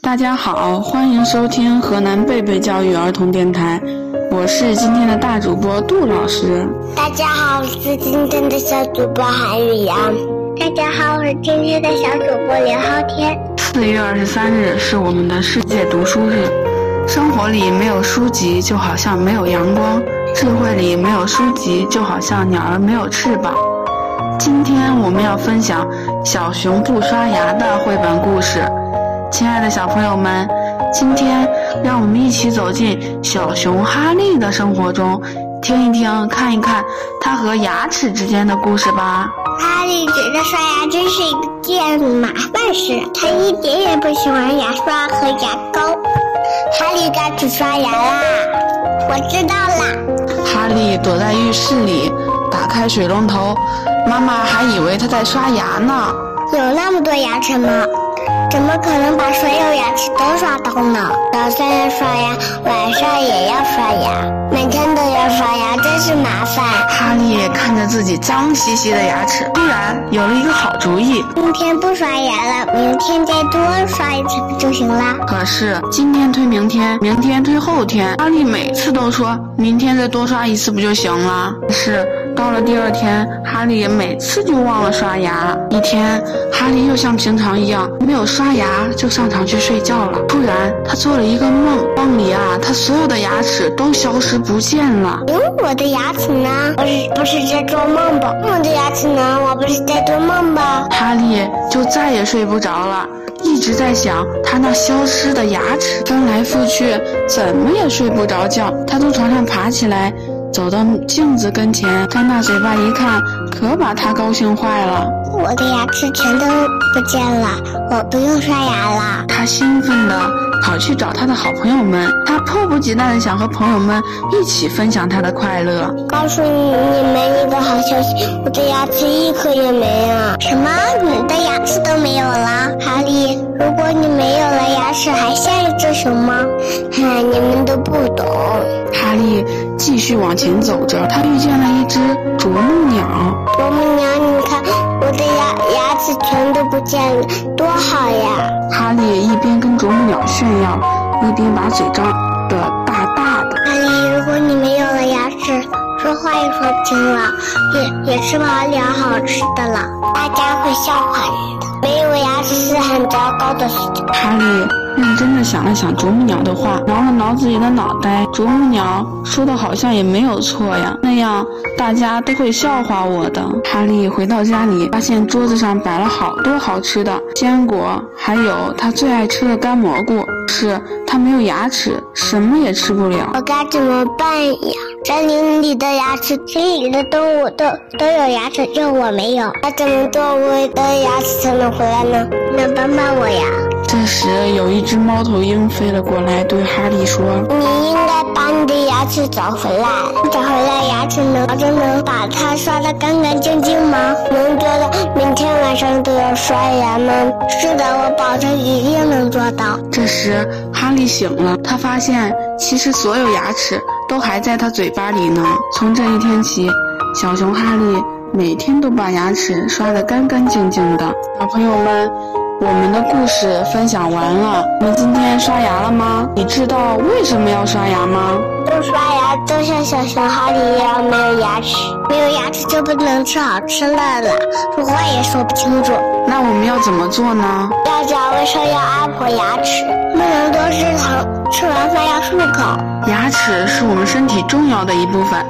大家好，欢迎收听河南贝贝教育儿童电台，我是今天的大主播杜老师。大家好，我是今天的小主播韩雨阳。大家好，我是今天的小主播刘昊天。四月二十三日是我们的世界读书日。生活里没有书籍，就好像没有阳光；智慧里没有书籍，就好像鸟儿没有翅膀。今天我们要分享《小熊不刷牙》的绘本故事。亲爱的小朋友们，今天让我们一起走进小熊哈利的生活中，听一听、看一看他和牙齿之间的故事吧。哈利觉得刷牙真是一件麻烦事，他一点也不喜欢牙刷和牙膏。哈利该去刷牙啦！我知道啦。哈利躲在浴室里，打开水龙头，妈妈还以为他在刷牙呢。有那么多牙齿吗？怎么可能把所有牙齿都刷到呢？早上要刷牙，晚上也要刷牙，每天都要刷牙，真是麻烦。哈利看着自己脏兮兮的牙齿，突然有了一个好主意：今天不刷牙了，明天再多刷一次不就行了？可是今天推明天，明天推后天，哈利每次都说明天再多刷一次不就行了？是。到了第二天，哈利每次就忘了刷牙。一天，哈利又像平常一样没有刷牙，就上床去睡觉了。突然，他做了一个梦，梦里啊，他所有的牙齿都消失不见了。嗯，我的牙齿呢？我是不是在做梦吧？我的牙齿呢？我不是在做梦吧？哈利就再也睡不着了，一直在想他那消失的牙齿，翻来覆去，怎么也睡不着觉。他从床上爬起来。走到镜子跟前，张大嘴巴一看，可把他高兴坏了。我的牙齿全都不见了，我不用刷牙了。他兴奋的跑去找他的好朋友们，他迫不及待的想和朋友们一起分享他的快乐。告诉你们一个好消息，我的牙齿一颗也没了。什么？你的牙齿都没有了？哈利，如果你没有了牙齿，还像一只熊猫？嗨，你们都不懂。哈利继续往前走着，他遇见了一只啄木鸟。啄木鸟，你看我的牙牙齿全都不见了，多好呀！哈利一边跟啄木鸟炫耀，一边把嘴张得大大的。哈利，如果你没有了牙齿，说话也说不清了，也也吃不了点好吃的了，大家会笑话你的。没有牙齿是很糟糕的事情。哈利。认真的想了想啄木鸟的话，挠了挠自己的脑袋。啄木鸟说的好像也没有错呀，那样大家都会笑话我的。哈利回到家里，发现桌子上摆了好多好吃的坚果，还有他最爱吃的干蘑菇。是他没有牙齿，什么也吃不了。我该怎么办呀？森林里的牙齿，林里的动物都都有牙齿，就我没有。那怎么做我的牙齿才能回来呢？能帮帮我呀？这时，有一只猫头鹰飞了过来，对哈利说：“你应该把你的牙齿找回来。找回来牙齿能真能把它刷得干干净净吗？能做到每天晚上都要刷牙吗？是的，我保证一定能做到。”这时，哈利醒了，他发现其实所有牙齿都还在他嘴巴里呢。从这一天起，小熊哈利每天都把牙齿刷得干干净净的。小朋友们。我们的故事分享完了，你今天刷牙了吗？你知道为什么要刷牙吗？不刷牙就像小熊哈利一样没有牙齿，没有牙齿就不能吃好吃的了，说话也说不清楚。那我们要怎么做呢？要嚼卫生，要爱护牙齿，不能多吃糖，吃完饭要漱口。牙齿是我们身体重要的一部分，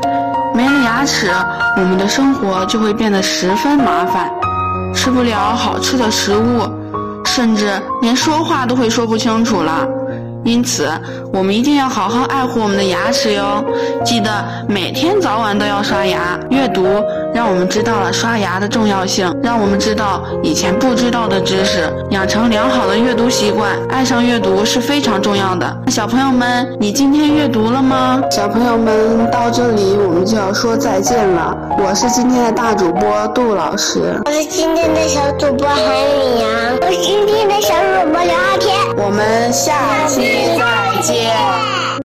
没了牙齿，我们的生活就会变得十分麻烦，吃不了好吃的食物。甚至连说话都会说不清楚了，因此我们一定要好好爱护我们的牙齿哟。记得每天早晚都要刷牙。阅读让我们知道了刷牙的重要性，让我们知道以前不知道的知识，养成良好的阅读习惯。爱上阅读是非常重要的。小朋友们，你今天阅读了吗？小朋友们，到这里我们就要说再见了。我是今天的大主播杜老师，我是今天的小主播韩雨阳，我今天的小主播刘昊天。我们下期再见。